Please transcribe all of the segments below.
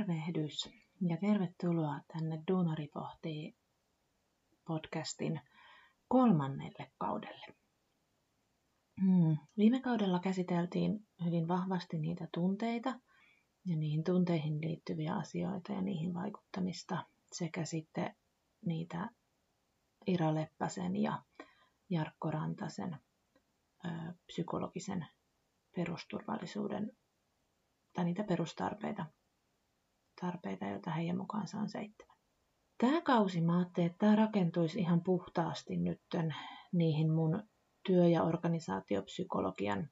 Tervehdys ja tervetuloa tänne Duunari pohtii podcastin kolmannelle kaudelle. Hmm. Viime kaudella käsiteltiin hyvin vahvasti niitä tunteita ja niihin tunteihin liittyviä asioita ja niihin vaikuttamista sekä sitten niitä Ira Leppäsen ja Jarkko Rantasen ö, psykologisen perusturvallisuuden tai niitä perustarpeita, tarpeita, joita heidän mukaansa on seitsemän. Tämä kausi mä ajattelin, että tämä rakentuisi ihan puhtaasti nyt niihin mun työ- ja organisaatiopsykologian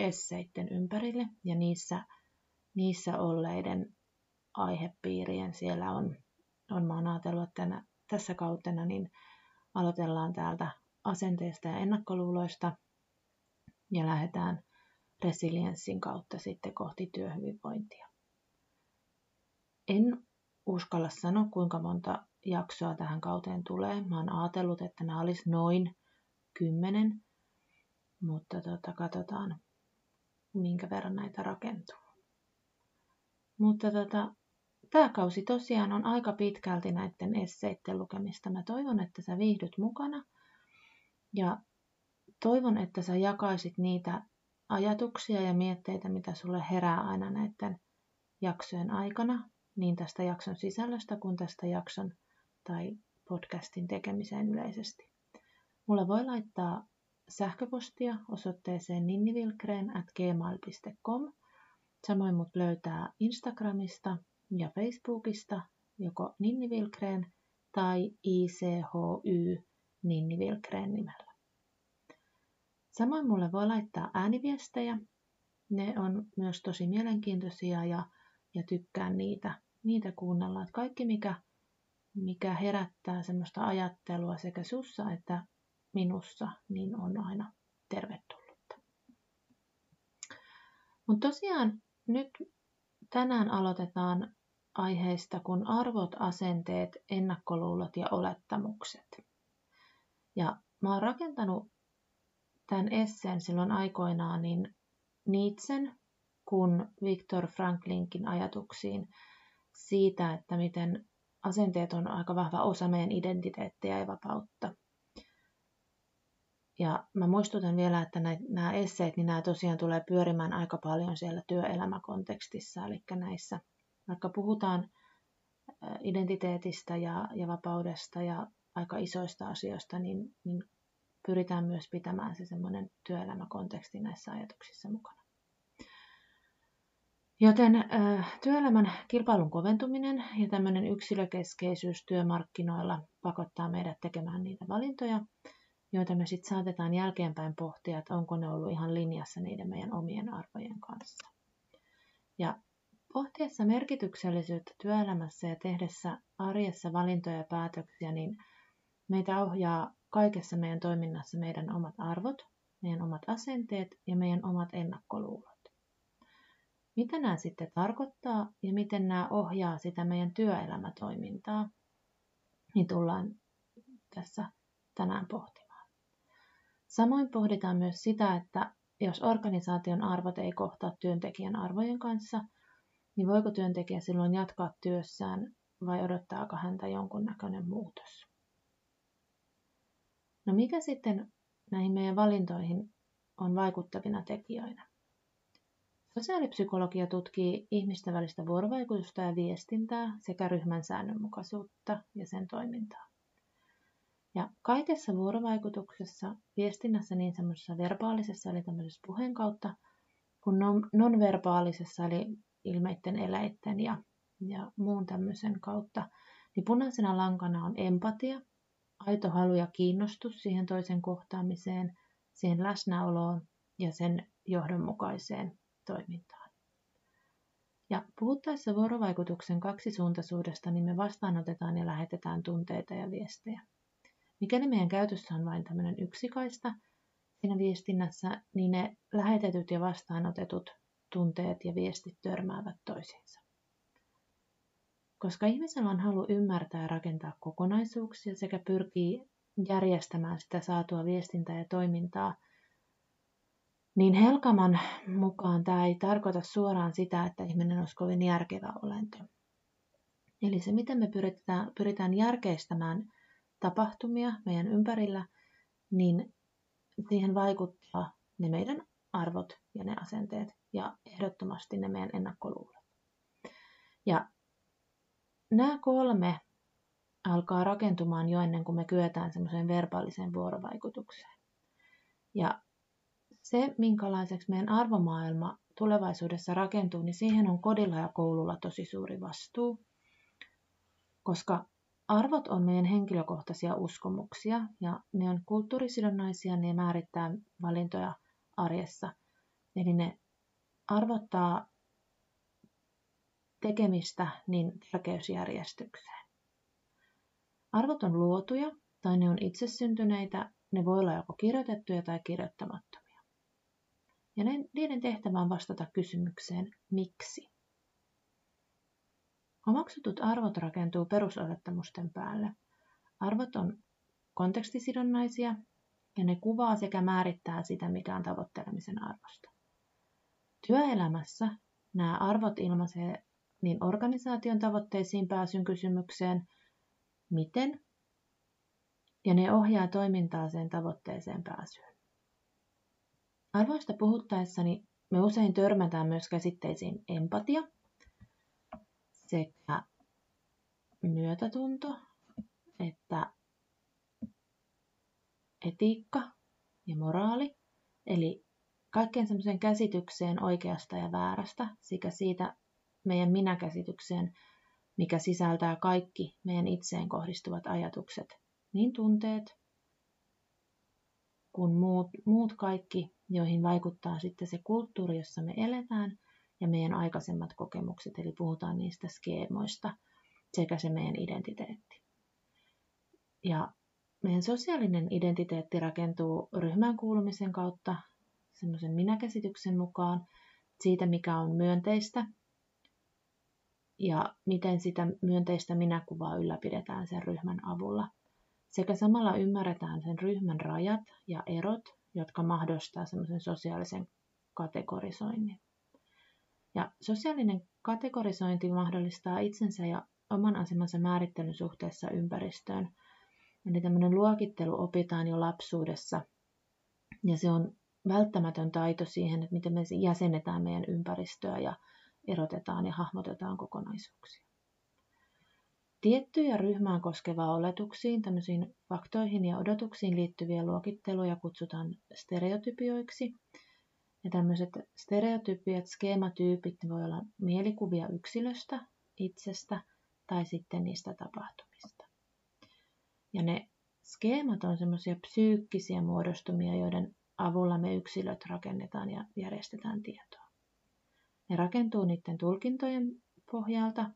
esseitten ympärille ja niissä, niissä olleiden aihepiirien siellä on, on mä oon ajatellut, että tänä, tässä kautena niin aloitellaan täältä asenteesta ja ennakkoluuloista ja lähdetään resilienssin kautta sitten kohti työhyvinvointia. En uskalla sanoa, kuinka monta jaksoa tähän kauteen tulee. Mä oon ajatellut, että nämä olisi noin kymmenen, mutta tota, katsotaan, minkä verran näitä rakentuu. Mutta tota, tämä kausi tosiaan on aika pitkälti näiden esseiden lukemista. Mä toivon, että sä viihdyt mukana ja toivon, että sä jakaisit niitä ajatuksia ja mietteitä, mitä sulle herää aina näiden jaksojen aikana, niin tästä jakson sisällöstä kuin tästä jakson tai podcastin tekemiseen yleisesti. Mulle voi laittaa sähköpostia osoitteeseen ninnivilkreen.gmail.com. Samoin mut löytää Instagramista ja Facebookista joko ninnivilkreen tai ICHY ninnivilkreen nimellä. Samoin mulle voi laittaa ääniviestejä. Ne on myös tosi mielenkiintoisia ja, ja tykkään niitä, niitä kuunnella. Että kaikki, mikä, mikä herättää semmoista ajattelua sekä sussa että minussa, niin on aina tervetullutta. Mutta tosiaan nyt tänään aloitetaan aiheista kuin arvot, asenteet, ennakkoluulot ja olettamukset. Ja mä oon rakentanut tämän esseen silloin aikoinaan niin Nietzschen kuin Viktor Franklinkin ajatuksiin siitä, että miten asenteet on aika vahva osa meidän identiteettiä ja vapautta. Ja mä muistutan vielä, että nämä esseet, niin nämä tosiaan tulee pyörimään aika paljon siellä työelämäkontekstissa, eli näissä, vaikka puhutaan identiteetistä ja, ja vapaudesta ja aika isoista asioista, niin, niin pyritään myös pitämään se semmoinen työelämäkonteksti näissä ajatuksissa mukana. Joten äh, työelämän kilpailun koventuminen ja tämmöinen yksilökeskeisyys työmarkkinoilla pakottaa meidät tekemään niitä valintoja, joita me sitten saatetaan jälkeenpäin pohtia, että onko ne ollut ihan linjassa niiden meidän omien arvojen kanssa. Ja pohtiessa merkityksellisyyttä työelämässä ja tehdessä arjessa valintoja ja päätöksiä, niin meitä ohjaa kaikessa meidän toiminnassa meidän omat arvot, meidän omat asenteet ja meidän omat ennakkoluulot. Mitä nämä sitten tarkoittaa ja miten nämä ohjaa sitä meidän työelämätoimintaa, niin tullaan tässä tänään pohtimaan. Samoin pohditaan myös sitä, että jos organisaation arvot ei kohtaa työntekijän arvojen kanssa, niin voiko työntekijä silloin jatkaa työssään vai odottaako häntä jonkunnäköinen muutos. No mikä sitten näihin meidän valintoihin on vaikuttavina tekijöinä? Sosiaalipsykologia tutkii ihmisten välistä vuorovaikutusta ja viestintää sekä ryhmän säännönmukaisuutta ja sen toimintaa. Ja kaikessa vuorovaikutuksessa, viestinnässä niin semmoisessa verbaalisessa eli tämmöisessä puheen kautta, kuin non-verbaalisessa eli ilmeiden, eläitten ja, ja muun tämmöisen kautta, niin punaisena lankana on empatia – aito halu ja kiinnostus siihen toisen kohtaamiseen, siihen läsnäoloon ja sen johdonmukaiseen toimintaan. Ja puhuttaessa vuorovaikutuksen kaksisuuntaisuudesta, niin me vastaanotetaan ja lähetetään tunteita ja viestejä. Mikäli meidän käytössä on vain tämmöinen yksikaista siinä viestinnässä, niin ne lähetetyt ja vastaanotetut tunteet ja viestit törmäävät toisiinsa. Koska ihmisellä on halu ymmärtää ja rakentaa kokonaisuuksia sekä pyrkii järjestämään sitä saatua viestintää ja toimintaa Niin Helkaman mukaan tämä ei tarkoita suoraan sitä, että ihminen olisi kovin järkevä olento. Eli se, miten me pyritään, pyritään järkeistämään tapahtumia meidän ympärillä, niin siihen vaikuttaa ne meidän arvot ja ne asenteet ja ehdottomasti ne meidän ennakkoluulot. Ja nämä kolme alkaa rakentumaan jo ennen kuin me kyetään semmoiseen verbaaliseen vuorovaikutukseen. Ja se, minkälaiseksi meidän arvomaailma tulevaisuudessa rakentuu, niin siihen on kodilla ja koululla tosi suuri vastuu, koska arvot on meidän henkilökohtaisia uskomuksia ja ne on kulttuurisidonnaisia, ne määrittää valintoja arjessa. Eli ne arvottaa tekemistä niin tärkeysjärjestykseen. Arvot on luotuja tai ne on itse syntyneitä, ne voi olla joko kirjoitettuja tai kirjoittamattomia. Ja niiden tehtävä on vastata kysymykseen miksi. Omaksutut arvot rakentuu perusolettamusten päälle. Arvot on kontekstisidonnaisia ja ne kuvaa sekä määrittää sitä, mikä on tavoittelemisen arvosta. Työelämässä nämä arvot ilmaisee niin organisaation tavoitteisiin pääsyn kysymykseen, miten, ja ne ohjaa toimintaa sen tavoitteeseen pääsyyn. Arvoista puhuttaessani me usein törmätään myös käsitteisiin empatia sekä myötätunto että etiikka ja moraali, eli kaikkeen semmoiseen käsitykseen oikeasta ja väärästä sekä siitä meidän minäkäsitykseen, mikä sisältää kaikki meidän itseen kohdistuvat ajatukset, niin tunteet kuin muut, muut kaikki, joihin vaikuttaa sitten se kulttuuri, jossa me eletään ja meidän aikaisemmat kokemukset, eli puhutaan niistä skeemoista sekä se meidän identiteetti. Ja meidän sosiaalinen identiteetti rakentuu ryhmään kuulumisen kautta semmoisen minäkäsityksen mukaan siitä, mikä on myönteistä ja miten sitä myönteistä minäkuvaa ylläpidetään sen ryhmän avulla. Sekä samalla ymmärretään sen ryhmän rajat ja erot, jotka mahdollistaa semmoisen sosiaalisen kategorisoinnin. Ja sosiaalinen kategorisointi mahdollistaa itsensä ja oman asemansa määrittelyn suhteessa ympäristöön. Eli tämmöinen luokittelu opitaan jo lapsuudessa ja se on välttämätön taito siihen, että miten me jäsennetään meidän ympäristöä ja erotetaan ja hahmotetaan kokonaisuuksia. Tiettyjä ryhmään koskevaa oletuksiin, tämmöisiin faktoihin ja odotuksiin liittyviä luokitteluja kutsutaan stereotypioiksi. Ja tämmöiset stereotypiat, skeematyypit voi olla mielikuvia yksilöstä, itsestä tai sitten niistä tapahtumista. Ja ne skeemat on semmoisia psyykkisiä muodostumia, joiden avulla me yksilöt rakennetaan ja järjestetään tietoa. Ne rakentuu niiden tulkintojen pohjalta.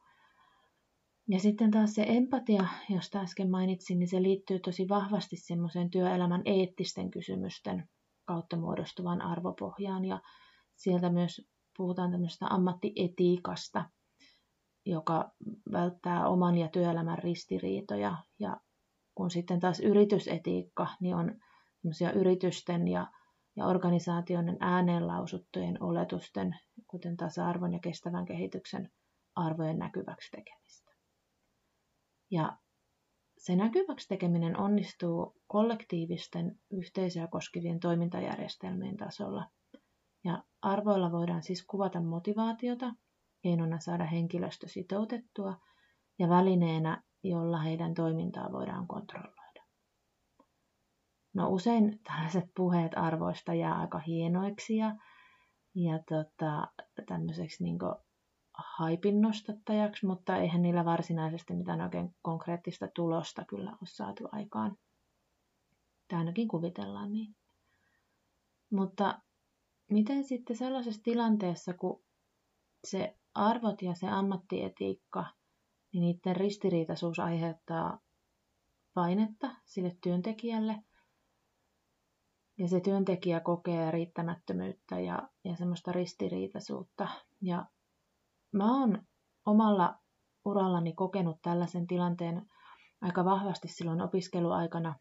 Ja sitten taas se empatia, josta äsken mainitsin, niin se liittyy tosi vahvasti semmoiseen työelämän eettisten kysymysten kautta muodostuvaan arvopohjaan. Ja sieltä myös puhutaan tämmöisestä ammattietiikasta, joka välttää oman ja työelämän ristiriitoja. Ja kun sitten taas yritysetiikka, niin on yritysten ja ja organisaatioiden ääneen lausuttujen oletusten, kuten tasa-arvon ja kestävän kehityksen arvojen näkyväksi tekemistä. Ja se näkyväksi tekeminen onnistuu kollektiivisten yhteisöä koskevien toimintajärjestelmien tasolla. Ja arvoilla voidaan siis kuvata motivaatiota, keinona saada henkilöstö sitoutettua ja välineenä, jolla heidän toimintaa voidaan kontrolloida. No usein tällaiset puheet arvoista jää aika hienoiksi ja, ja tota, tämmöiseksi niin haipin nostattajaksi, mutta eihän niillä varsinaisesti mitään oikein konkreettista tulosta kyllä ole saatu aikaan. Tai ainakin kuvitellaan niin. Mutta miten sitten sellaisessa tilanteessa, kun se arvot ja se ammattietiikka, niin niiden ristiriitaisuus aiheuttaa painetta sille työntekijälle, ja se työntekijä kokee riittämättömyyttä ja, ja semmoista ristiriitaisuutta. Ja mä oon omalla urallani kokenut tällaisen tilanteen aika vahvasti silloin opiskeluaikana.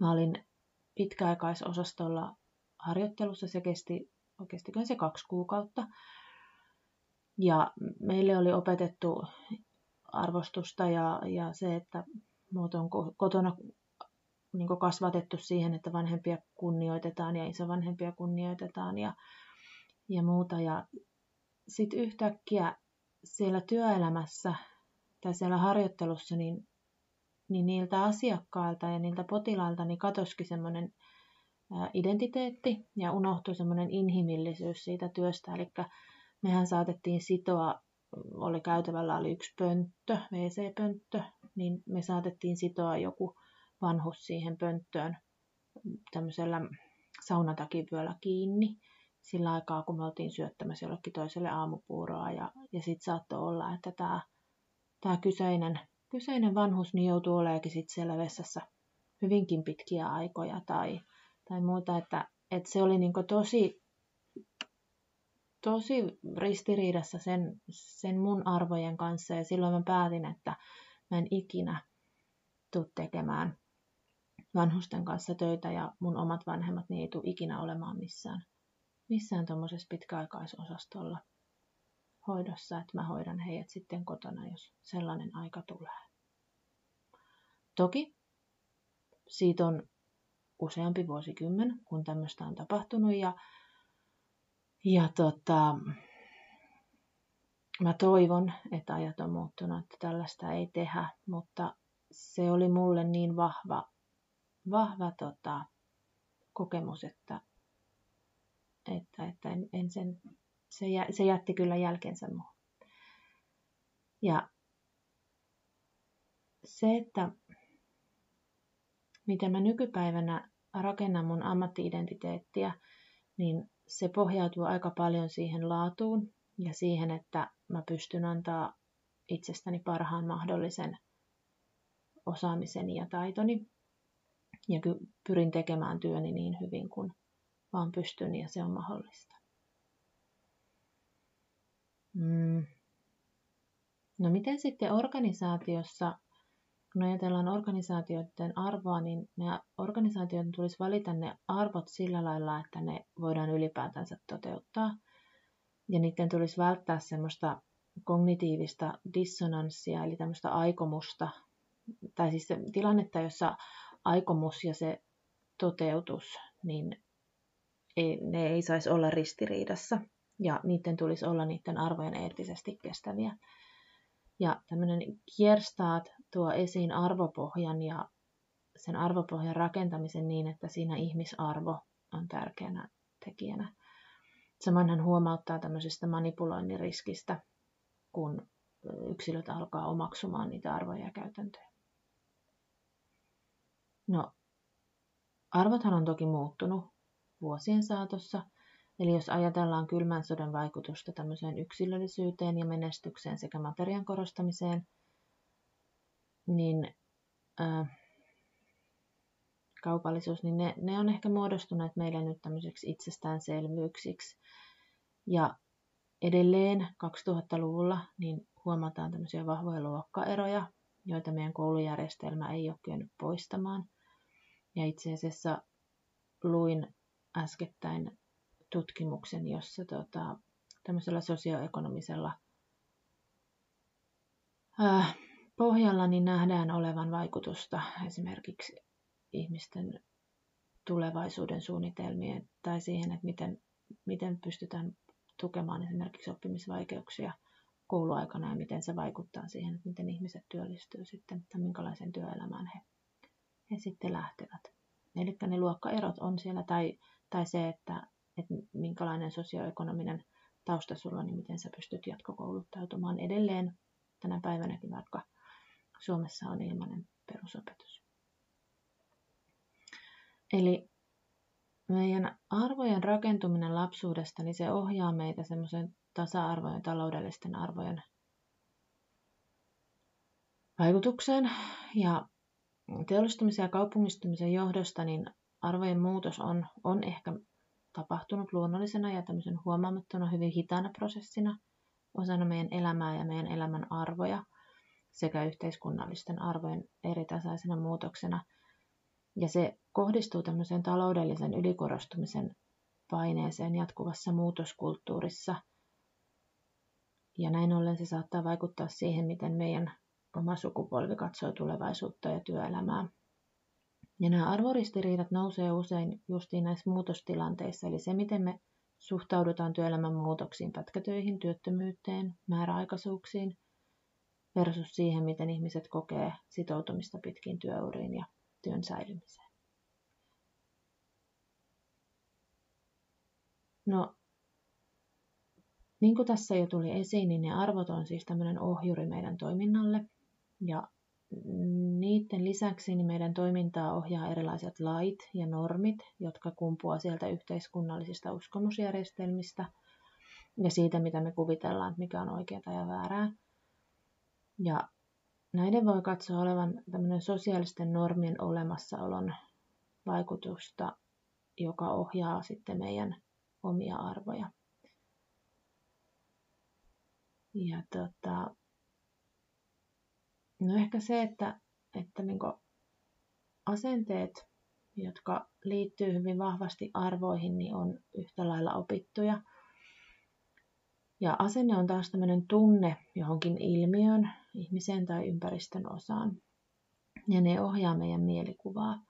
Mä olin pitkäaikaisosastolla harjoittelussa. Se kesti, kestikö se kaksi kuukautta. Ja meille oli opetettu arvostusta ja, ja se, että muut on kotona niin kasvatettu siihen, että vanhempia kunnioitetaan ja isovanhempia kunnioitetaan ja, ja muuta. Ja sitten yhtäkkiä siellä työelämässä tai siellä harjoittelussa, niin, niin niiltä asiakkailta ja niiltä potilailta niin katoski semmoinen identiteetti ja unohtui semmoinen inhimillisyys siitä työstä. Eli mehän saatettiin sitoa, oli käytävällä oli yksi pönttö, WC-pönttö, niin me saatettiin sitoa joku vanhus siihen pönttöön tämmöisellä saunatakipyöllä kiinni sillä aikaa, kun me oltiin syöttämässä jollekin toiselle aamupuuroa. Ja, ja sitten saattoi olla, että tämä tää kyseinen, kyseinen vanhus niin joutuu olemaan sit siellä vessassa hyvinkin pitkiä aikoja tai, tai muuta. Että, että se oli niinku tosi, tosi ristiriidassa sen, sen mun arvojen kanssa. Ja silloin mä päätin, että mä en ikinä tule tekemään vanhusten kanssa töitä ja mun omat vanhemmat niin ei tule ikinä olemaan missään, missään tuommoisessa pitkäaikaisosastolla hoidossa, että mä hoidan heidät sitten kotona, jos sellainen aika tulee. Toki siitä on useampi vuosikymmen, kun tämmöistä on tapahtunut ja, ja tota, mä toivon, että ajat on muuttunut, että tällaista ei tehdä, mutta se oli mulle niin vahva vahva tota, kokemus, että, että, että en, en sen, se, jä, se jätti kyllä jälkensä muuhun. Ja se, että miten mä nykypäivänä rakennan mun ammattiidentiteettiä, niin se pohjautuu aika paljon siihen laatuun ja siihen, että mä pystyn antaa itsestäni parhaan mahdollisen osaamiseni ja taitoni ja pyrin tekemään työni niin hyvin kuin vaan pystyn ja se on mahdollista. Mm. No miten sitten organisaatiossa, kun ajatellaan organisaatioiden arvoa, niin ne organisaatioiden tulisi valita ne arvot sillä lailla, että ne voidaan ylipäätänsä toteuttaa. Ja niiden tulisi välttää semmoista kognitiivista dissonanssia, eli tämmöistä aikomusta, tai siis tilannetta, jossa aikomus ja se toteutus, niin ei, ne ei saisi olla ristiriidassa ja niiden tulisi olla niiden arvojen eettisesti kestäviä. Ja tämmöinen kierstaat tuo esiin arvopohjan ja sen arvopohjan rakentamisen niin, että siinä ihmisarvo on tärkeänä tekijänä. Samoin hän huomauttaa tämmöisestä manipuloinnin riskistä, kun yksilöt alkaa omaksumaan niitä arvoja ja käytäntöjä. No, arvothan on toki muuttunut vuosien saatossa. Eli jos ajatellaan kylmän sodan vaikutusta tämmöiseen yksilöllisyyteen ja menestykseen sekä materian korostamiseen, niin äh, kaupallisuus, niin ne, ne on ehkä muodostuneet meille nyt tämmöiseksi itsestäänselvyyksiksi. Ja edelleen 2000-luvulla niin huomataan tämmöisiä vahvoja luokkaeroja, joita meidän koulujärjestelmä ei ole kyennyt poistamaan. Ja itse asiassa luin äskettäin tutkimuksen, jossa tota, tämmöisellä sosioekonomisella äh, pohjalla niin nähdään olevan vaikutusta esimerkiksi ihmisten tulevaisuuden suunnitelmien tai siihen, että miten, miten pystytään tukemaan esimerkiksi oppimisvaikeuksia kouluaikana ja miten se vaikuttaa siihen, että miten ihmiset työllistyy sitten, että minkälaisen työelämään he he sitten lähtevät. Eli ne luokkaerot on siellä tai, tai se, että, että minkälainen sosioekonominen tausta sulla on, niin miten sä pystyt jatkokouluttautumaan edelleen tänä päivänäkin, vaikka Suomessa on ilmainen perusopetus. Eli meidän arvojen rakentuminen lapsuudesta, niin se ohjaa meitä semmoisen tasa-arvojen, taloudellisten arvojen vaikutukseen. Ja teollistumisen ja kaupungistumisen johdosta niin arvojen muutos on, on ehkä tapahtunut luonnollisena ja tämmöisen huomaamattomana hyvin hitaana prosessina osana meidän elämää ja meidän elämän arvoja sekä yhteiskunnallisten arvojen eritasaisena muutoksena. Ja se kohdistuu tämmöiseen taloudellisen ylikorostumisen paineeseen jatkuvassa muutoskulttuurissa. Ja näin ollen se saattaa vaikuttaa siihen, miten meidän oma sukupolvi katsoo tulevaisuutta ja työelämää. Ja nämä arvoristiriidat nousee usein justiin näissä muutostilanteissa, eli se, miten me suhtaudutaan työelämän muutoksiin, pätkätöihin, työttömyyteen, määräaikaisuuksiin, versus siihen, miten ihmiset kokee sitoutumista pitkin työuriin ja työn säilymiseen. No, niin kuin tässä jo tuli esiin, niin ne arvot on siis tämmöinen ohjuri meidän toiminnalle. Ja niiden lisäksi niin meidän toimintaa ohjaa erilaiset lait ja normit, jotka kumpuaa sieltä yhteiskunnallisista uskomusjärjestelmistä ja siitä, mitä me kuvitellaan, mikä on oikeaa ja väärää. Ja näiden voi katsoa olevan tämmöinen sosiaalisten normien olemassaolon vaikutusta, joka ohjaa sitten meidän omia arvoja. Ja tota, no ehkä se, että, että niin asenteet, jotka liittyy hyvin vahvasti arvoihin, niin on yhtä lailla opittuja. Ja asenne on taas tämmöinen tunne johonkin ilmiön, ihmiseen tai ympäristön osaan. Ja ne ohjaa meidän mielikuvaa.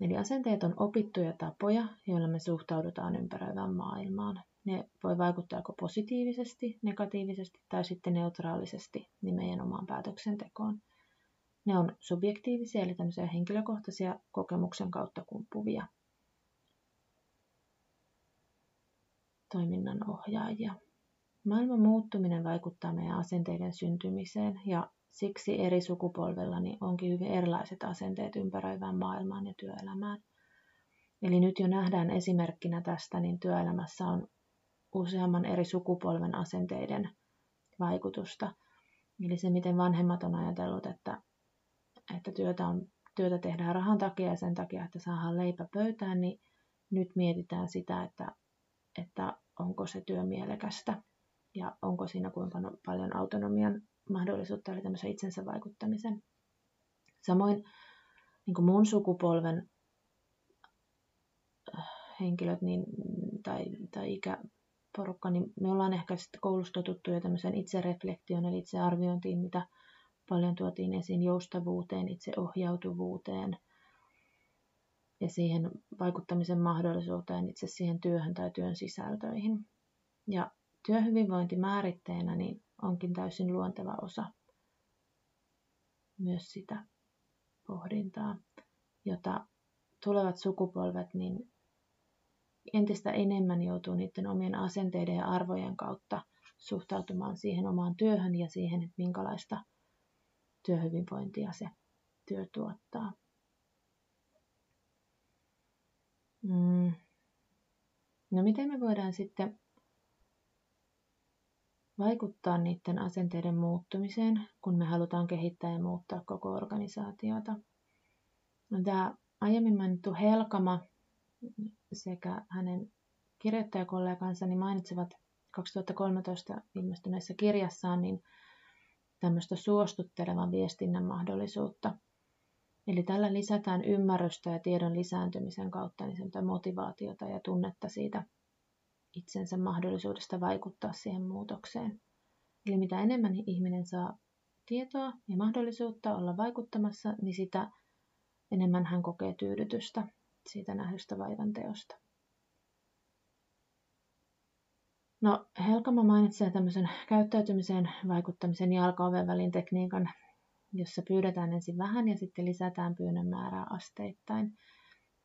Eli asenteet on opittuja tapoja, joilla me suhtaudutaan ympäröivään maailmaan. Ne voi vaikuttaa joko positiivisesti, negatiivisesti tai sitten neutraalisesti niin meidän omaan päätöksentekoon. Ne on subjektiivisia, eli tämmöisiä henkilökohtaisia kokemuksen kautta kumpuvia toiminnan ohjaajia. Maailman muuttuminen vaikuttaa meidän asenteiden syntymiseen ja siksi eri sukupolvella niin onkin hyvin erilaiset asenteet ympäröivään maailmaan ja työelämään. Eli nyt jo nähdään esimerkkinä tästä, niin työelämässä on useamman eri sukupolven asenteiden vaikutusta. Eli se, miten vanhemmat on ajatellut, että, että työtä, on, työtä tehdään rahan takia ja sen takia, että saadaan leipä pöytään, niin nyt mietitään sitä, että, että onko se työ mielekästä ja onko siinä kuinka no, paljon autonomian mahdollisuutta, eli tämmöisen itsensä vaikuttamisen. Samoin niin kuin mun sukupolven äh, henkilöt niin, tai, tai ikäporukka, niin me ollaan ehkä sitten koulusta totuttu jo tämmöiseen itsereflektioon, eli itsearviointiin, mitä paljon tuotiin esiin joustavuuteen, itseohjautuvuuteen ja siihen vaikuttamisen mahdollisuuteen itse siihen työhön tai työn sisältöihin. Ja työhyvinvointi määritteenä niin onkin täysin luonteva osa myös sitä pohdintaa, jota tulevat sukupolvet niin entistä enemmän joutuu niiden omien asenteiden ja arvojen kautta suhtautumaan siihen omaan työhön ja siihen, että minkälaista työhyvinvointia se työ tuottaa. Mm. No miten me voidaan sitten vaikuttaa niiden asenteiden muuttumiseen, kun me halutaan kehittää ja muuttaa koko organisaatiota. No, tämä aiemmin mainittu Helkama sekä hänen kirjoittajakollegansa niin mainitsevat 2013 ilmestyneessä kirjassaan niin tämmöistä suostuttelevan viestinnän mahdollisuutta. Eli tällä lisätään ymmärrystä ja tiedon lisääntymisen kautta niin motivaatiota ja tunnetta siitä itsensä mahdollisuudesta vaikuttaa siihen muutokseen. Eli mitä enemmän ihminen saa tietoa ja mahdollisuutta olla vaikuttamassa, niin sitä enemmän hän kokee tyydytystä siitä nähdystä vaivanteosta. No, Helkama mainitsee tämmöisen käyttäytymiseen vaikuttamisen jalkaoven välin tekniikan, jossa pyydetään ensin vähän ja sitten lisätään pyynnön määrää asteittain.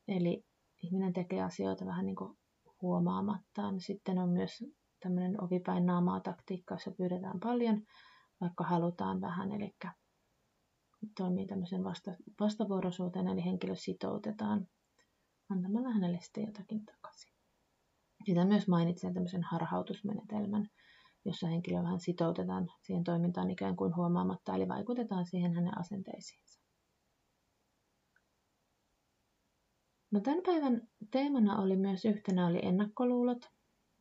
Eli ihminen tekee asioita vähän niin kuin huomaamattaan. Sitten on myös tämmöinen ovipäin naamaa taktiikka, jossa pyydetään paljon, vaikka halutaan vähän, eli toimii tämmöisen vasta, vastavuoroisuuteen, eli henkilö sitoutetaan antamalla hänelle sitten jotakin takaisin. Sitä myös mainitsen tämmöisen harhautusmenetelmän, jossa henkilö vähän sitoutetaan siihen toimintaan ikään kuin huomaamatta, eli vaikutetaan siihen hänen asenteisiinsa. No tämän päivän teemana oli myös yhtenä oli ennakkoluulot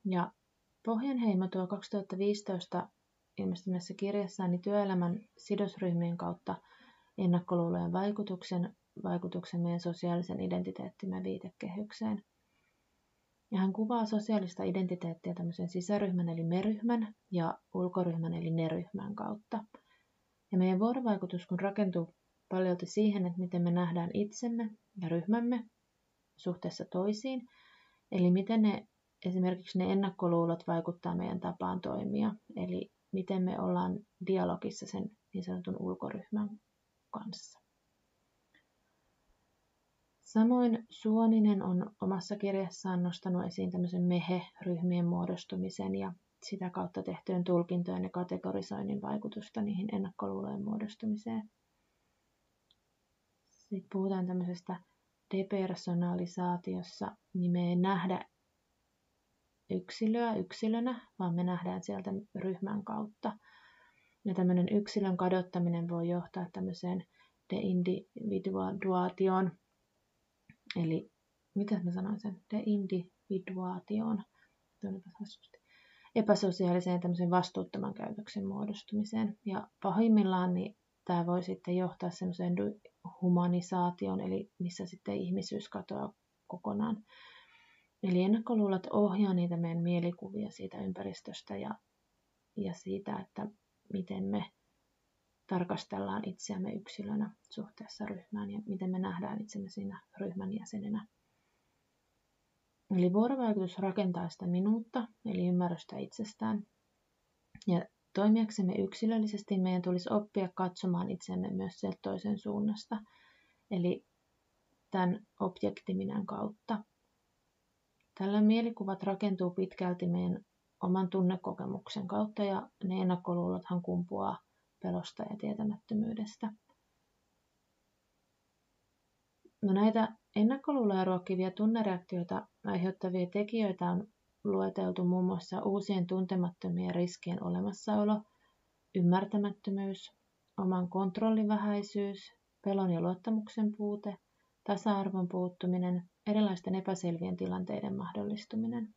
ja Pohjanheimo tuo 2015 ilmestyneessä kirjassaan niin työelämän sidosryhmien kautta ennakkoluulojen vaikutuksen, vaikutuksen meidän sosiaalisen identiteettimme viitekehykseen. Ja hän kuvaa sosiaalista identiteettiä tämmöisen sisäryhmän eli meryhmän ja ulkoryhmän eli neryhmän kautta. Ja meidän vuorovaikutus kun rakentuu paljolti siihen, että miten me nähdään itsemme ja ryhmämme suhteessa toisiin, eli miten ne, esimerkiksi ne ennakkoluulot vaikuttaa meidän tapaan toimia, eli miten me ollaan dialogissa sen niin sanotun ulkoryhmän kanssa. Samoin Suoninen on omassa kirjassaan nostanut esiin tämmöisen mehe-ryhmien muodostumisen ja sitä kautta tehtyjen tulkintojen ja kategorisoinnin vaikutusta niihin ennakkoluulojen muodostumiseen. Sitten puhutaan tämmöisestä depersonalisaatiossa, niin me ei nähdä yksilöä yksilönä, vaan me nähdään sieltä ryhmän kautta. Ja tämmöinen yksilön kadottaminen voi johtaa tämmöiseen deindividuaatioon, eli mitä mä sanoin sen, deindividuaatioon, epäsosiaaliseen tämmöisen vastuuttoman käytöksen muodostumiseen. Ja pahimmillaan niin tämä voi sitten johtaa semmoiseen humanisaation, eli missä sitten ihmisyys katoaa kokonaan. Eli ennakkoluulot ohjaa niitä meidän mielikuvia siitä ympäristöstä ja, ja siitä, että miten me tarkastellaan itseämme yksilönä suhteessa ryhmään ja miten me nähdään itsemme siinä ryhmän jäsenenä. Eli vuorovaikutus rakentaa sitä minuutta, eli ymmärrystä itsestään. Ja toimijaksemme yksilöllisesti meidän tulisi oppia katsomaan itsemme myös sieltä toisen suunnasta, eli tämän objektiminän kautta. Tällä mielikuvat rakentuu pitkälti meidän oman tunnekokemuksen kautta ja ne ennakkoluulothan kumpuaa pelosta ja tietämättömyydestä. No näitä ennakkoluuloja ruokkivia tunnereaktioita aiheuttavia tekijöitä on lueteltu muun muassa uusien tuntemattomien riskien olemassaolo, ymmärtämättömyys, oman kontrollin vähäisyys, pelon ja luottamuksen puute, tasa-arvon puuttuminen, erilaisten epäselvien tilanteiden mahdollistuminen.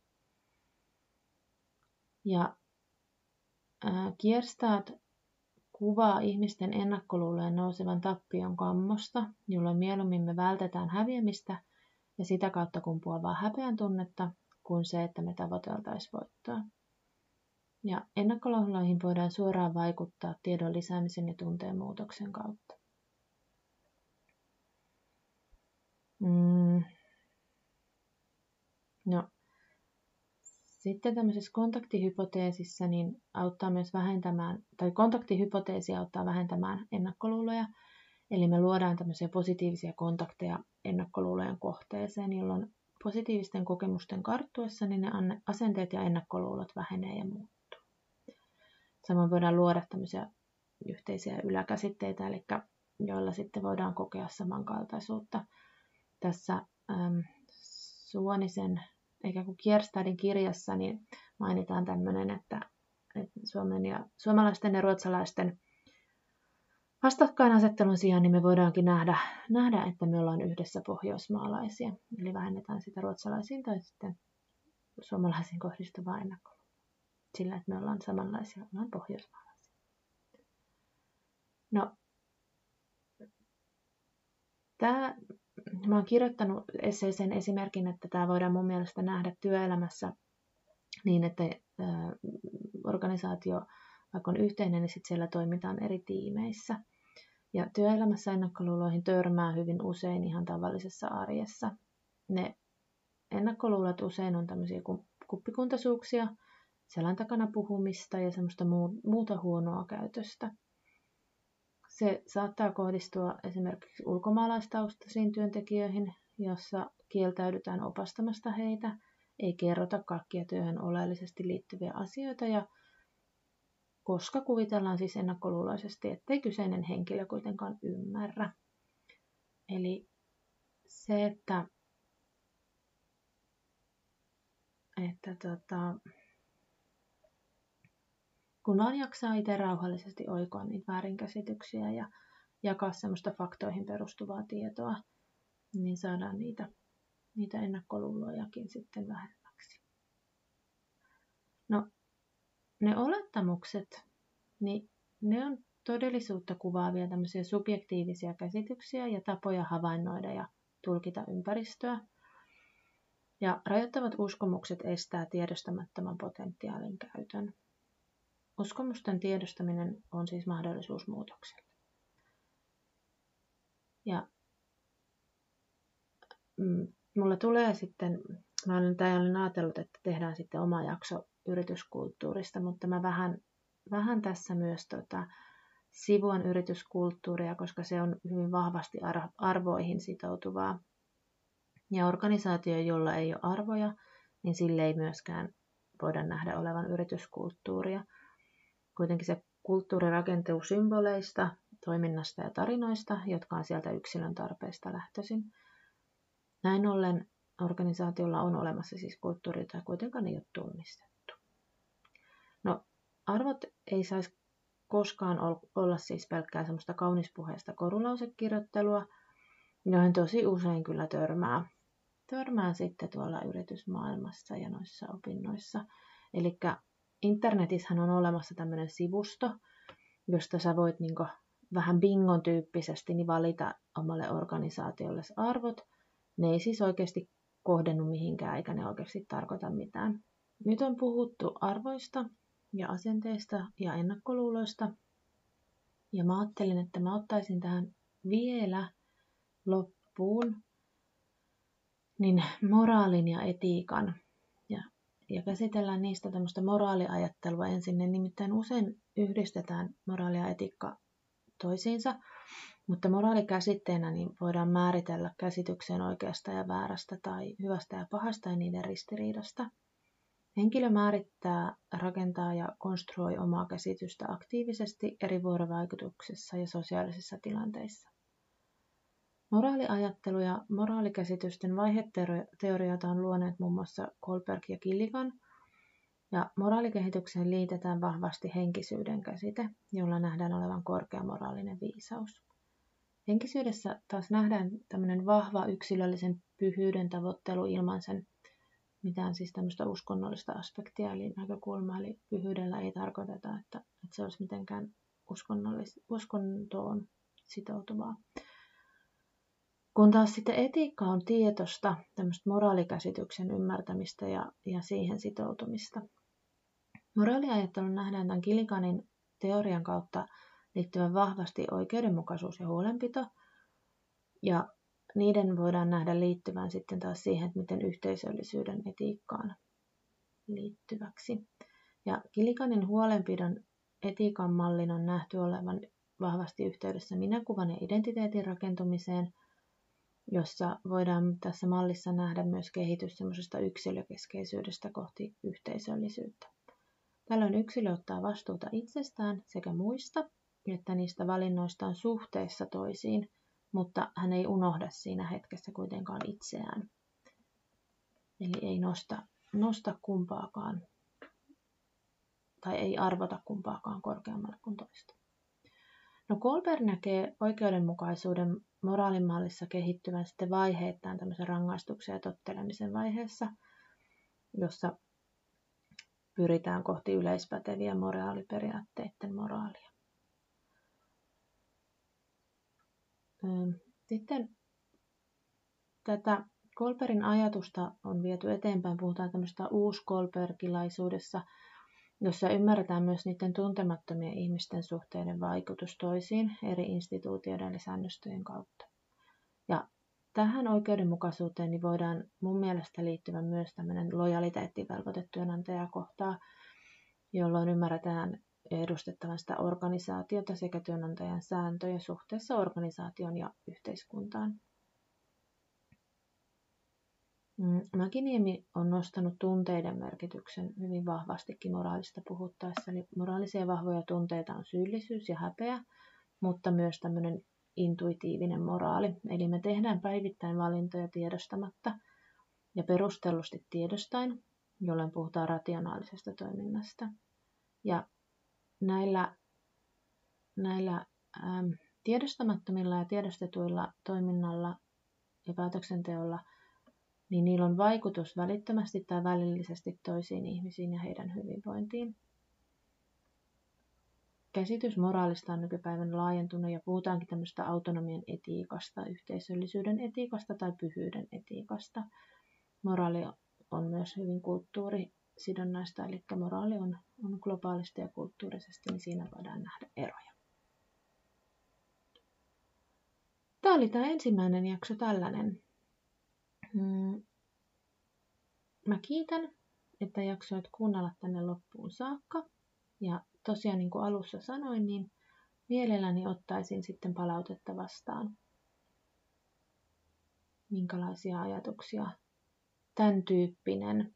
Ja Kierstaat kuvaa ihmisten ennakkoluulojen nousevan tappion kammosta, jolloin mieluummin me vältetään häviämistä ja sitä kautta kumpuavaa häpeän tunnetta kuin se, että me tavoiteltaisiin voittoa. Ja ennakkoluuloihin voidaan suoraan vaikuttaa tiedon lisäämisen ja tunteen muutoksen kautta. Mm. No, sitten tämmöisessä kontaktihypoteesissa niin auttaa myös vähentämään, tai kontaktihypoteesi auttaa vähentämään ennakkoluuloja. Eli me luodaan tämmöisiä positiivisia kontakteja ennakkoluulojen kohteeseen, jolloin positiivisten kokemusten karttuessa niin ne asenteet ja ennakkoluulot vähenee ja muuttuu. Samoin voidaan luoda tämmöisiä yhteisiä yläkäsitteitä, eli joilla sitten voidaan kokea samankaltaisuutta. Tässä ähm, Suonisen eikä kuin Kierstadin kirjassa niin mainitaan tämmöinen, että, että Suomen ja, suomalaisten ja ruotsalaisten vastakkainasettelun sijaan niin me voidaankin nähdä, nähdä, että me ollaan yhdessä pohjoismaalaisia. Eli vähennetään sitä ruotsalaisiin tai sitten suomalaisiin kohdistuvaa ennakkoa. Sillä, että me ollaan samanlaisia, ollaan pohjoismaalaisia. No, tämä mä oon kirjoittanut esseeseen esimerkin, että tämä voidaan mun mielestä nähdä työelämässä niin, että organisaatio, vaikka on yhteinen, niin sitten siellä toimitaan eri tiimeissä. Ja työelämässä ennakkoluuloihin törmää hyvin usein ihan tavallisessa arjessa. Ne ennakkoluulot usein on tämmöisiä kuppikuntaisuuksia, selän takana puhumista ja semmoista muuta huonoa käytöstä. Se saattaa kohdistua esimerkiksi ulkomaalaistaustaisiin työntekijöihin, jossa kieltäydytään opastamasta heitä, ei kerrota kaikkia työhön oleellisesti liittyviä asioita ja koska kuvitellaan siis ennakkoluuloisesti, ettei kyseinen henkilö kuitenkaan ymmärrä. Eli se, että, että tota, kun vaan jaksaa itse rauhallisesti oikoa niitä väärinkäsityksiä ja jakaa semmoista faktoihin perustuvaa tietoa, niin saadaan niitä, niitä ennakkoluulojakin sitten vähemmäksi. No, ne olettamukset, niin ne on todellisuutta kuvaavia tämmöisiä subjektiivisia käsityksiä ja tapoja havainnoida ja tulkita ympäristöä. Ja rajoittavat uskomukset estää tiedostamattoman potentiaalin käytön. Uskomusten tiedostaminen on siis mahdollisuus muutokselle. Ja mm, mulla tulee sitten, mä olen, tai olen ajatellut, että tehdään sitten oma jakso yrityskulttuurista, mutta mä vähän, vähän tässä myös tota, sivuan yrityskulttuuria, koska se on hyvin vahvasti arvoihin sitoutuvaa. Ja organisaatio, jolla ei ole arvoja, niin sille ei myöskään voida nähdä olevan yrityskulttuuria. Kuitenkin se kulttuuri rakentuu symboleista, toiminnasta ja tarinoista, jotka on sieltä yksilön tarpeista lähtöisin. Näin ollen organisaatiolla on olemassa siis kulttuuri, jota kuitenkaan ei ole tunnistettu. No, arvot ei saisi koskaan olla siis pelkkää semmoista kaunispuheista korulausekirjoittelua, joihin tosi usein kyllä törmää. Törmää sitten tuolla yritysmaailmassa ja noissa opinnoissa. Eli internetissähän on olemassa tämmöinen sivusto, josta sä voit niinku vähän bingon tyyppisesti niin valita omalle organisaatiolle arvot. Ne ei siis oikeasti kohdennu mihinkään eikä ne oikeasti tarkoita mitään. Nyt on puhuttu arvoista ja asenteista ja ennakkoluuloista. Ja mä ajattelin, että mä ottaisin tähän vielä loppuun niin moraalin ja etiikan. Ja, käsitellään niistä tämmöistä moraaliajattelua ensin. Ne nimittäin usein yhdistetään moraali ja etiikka toisiinsa, mutta moraalikäsitteenä niin voidaan määritellä käsitykseen oikeasta ja väärästä tai hyvästä ja pahasta ja niiden ristiriidasta – Henkilö määrittää, rakentaa ja konstruoi omaa käsitystä aktiivisesti eri vuorovaikutuksissa ja sosiaalisissa tilanteissa. Moraaliajattelu ja moraalikäsitysten vaiheteorioita on luoneet muun muassa Kolberg ja Killigan, ja moraalikehitykseen liitetään vahvasti henkisyyden käsite, jolla nähdään olevan korkea moraalinen viisaus. Henkisyydessä taas nähdään tämmöinen vahva yksilöllisen pyhyyden tavoittelu ilman sen mitään siis tämmöistä uskonnollista aspektia, eli näkökulmaa, eli pyhyydellä ei tarkoiteta, että, että se olisi mitenkään uskonnollis- uskontoon sitoutuvaa. Kun taas sitten etiikka on tietosta, tämmöistä moraalikäsityksen ymmärtämistä ja, ja siihen sitoutumista. Moraaliajattelun nähdään tämän Kilikanin teorian kautta liittyvän vahvasti oikeudenmukaisuus ja huolenpito. Ja niiden voidaan nähdä liittyvän sitten taas siihen, että miten yhteisöllisyyden etiikkaan liittyväksi. Ja Kilikanin huolenpidon etiikan mallin on nähty olevan vahvasti yhteydessä minäkuvan ja identiteetin rakentumiseen, jossa voidaan tässä mallissa nähdä myös kehitys semmoisesta yksilökeskeisyydestä kohti yhteisöllisyyttä. Tällöin yksilö ottaa vastuuta itsestään sekä muista, että niistä valinnoistaan suhteessa toisiin, mutta hän ei unohda siinä hetkessä kuitenkaan itseään. Eli ei nosta, nosta kumpaakaan tai ei arvota kumpaakaan korkeammalle kuin toista. No Kolber näkee oikeudenmukaisuuden moraalimallissa kehittyvän sitten vaiheittain tämmöisen rangaistuksen ja tottelemisen vaiheessa, jossa pyritään kohti yleispäteviä moraaliperiaatteiden moraalia. Sitten tätä Kolperin ajatusta on viety eteenpäin. Puhutaan tämmöistä uuskolperkilaisuudessa, jossa ymmärretään myös niiden tuntemattomien ihmisten suhteiden vaikutus toisiin eri instituutioiden ja säännöstöjen kautta. Ja tähän oikeudenmukaisuuteen niin voidaan mun mielestä liittyvä myös tämmöinen lojaliteettivelvoite työnantajaa kohtaa, jolloin ymmärretään edustettavan sitä organisaatiota sekä työnantajan sääntöjä suhteessa organisaation ja yhteiskuntaan. Mm, Mäkiniemi on nostanut tunteiden merkityksen hyvin vahvastikin moraalista puhuttaessa. Eli moraalisia vahvoja tunteita on syyllisyys ja häpeä, mutta myös tämmöinen intuitiivinen moraali. Eli me tehdään päivittäin valintoja tiedostamatta ja perustellusti tiedostaen, jolloin puhutaan rationaalisesta toiminnasta. Ja näillä, näillä ähm, tiedostamattomilla ja tiedostetuilla toiminnalla ja päätöksenteolla, niin niillä on vaikutus välittömästi tai välillisesti toisiin ihmisiin ja heidän hyvinvointiin. Käsitys moraalista on nykypäivänä laajentunut ja puhutaankin tämmöistä autonomian etiikasta, yhteisöllisyyden etiikasta tai pyhyyden etiikasta. moraali on myös hyvin kulttuurisidonnaista, eli moraali on, on globaalisti ja kulttuurisesti, niin siinä voidaan nähdä eroja. Tämä oli tämä ensimmäinen jakso tällainen. Mm. Mä kiitän, että jaksoit kuunnella tänne loppuun saakka. Ja tosiaan niin kuin alussa sanoin, niin mielelläni ottaisin sitten palautetta vastaan. Minkälaisia ajatuksia tämän tyyppinen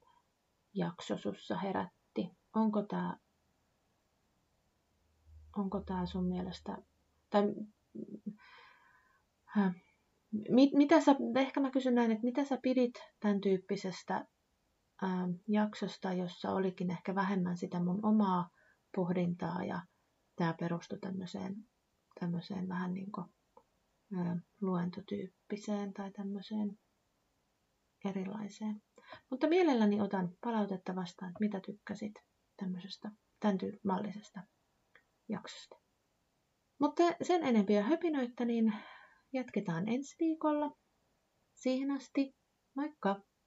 jakso sussa herätti? Onko tämä onko tämä sun mielestä, tai äh, mit, mitä sä, ehkä mä kysyn näin, että mitä sä pidit tämän tyyppisestä äh, jaksosta, jossa olikin ehkä vähemmän sitä mun omaa pohdintaa ja tämä perustui tämmöiseen, tämmöiseen vähän niin kuin, ää, luentotyyppiseen tai tämmöiseen erilaiseen. Mutta mielelläni otan palautetta vastaan, että mitä tykkäsit tämmöisestä, tämän mallisesta jaksosta. Mutta sen enempiä höpinöitä, niin jatketaan ensi viikolla. Siihen asti, moikka!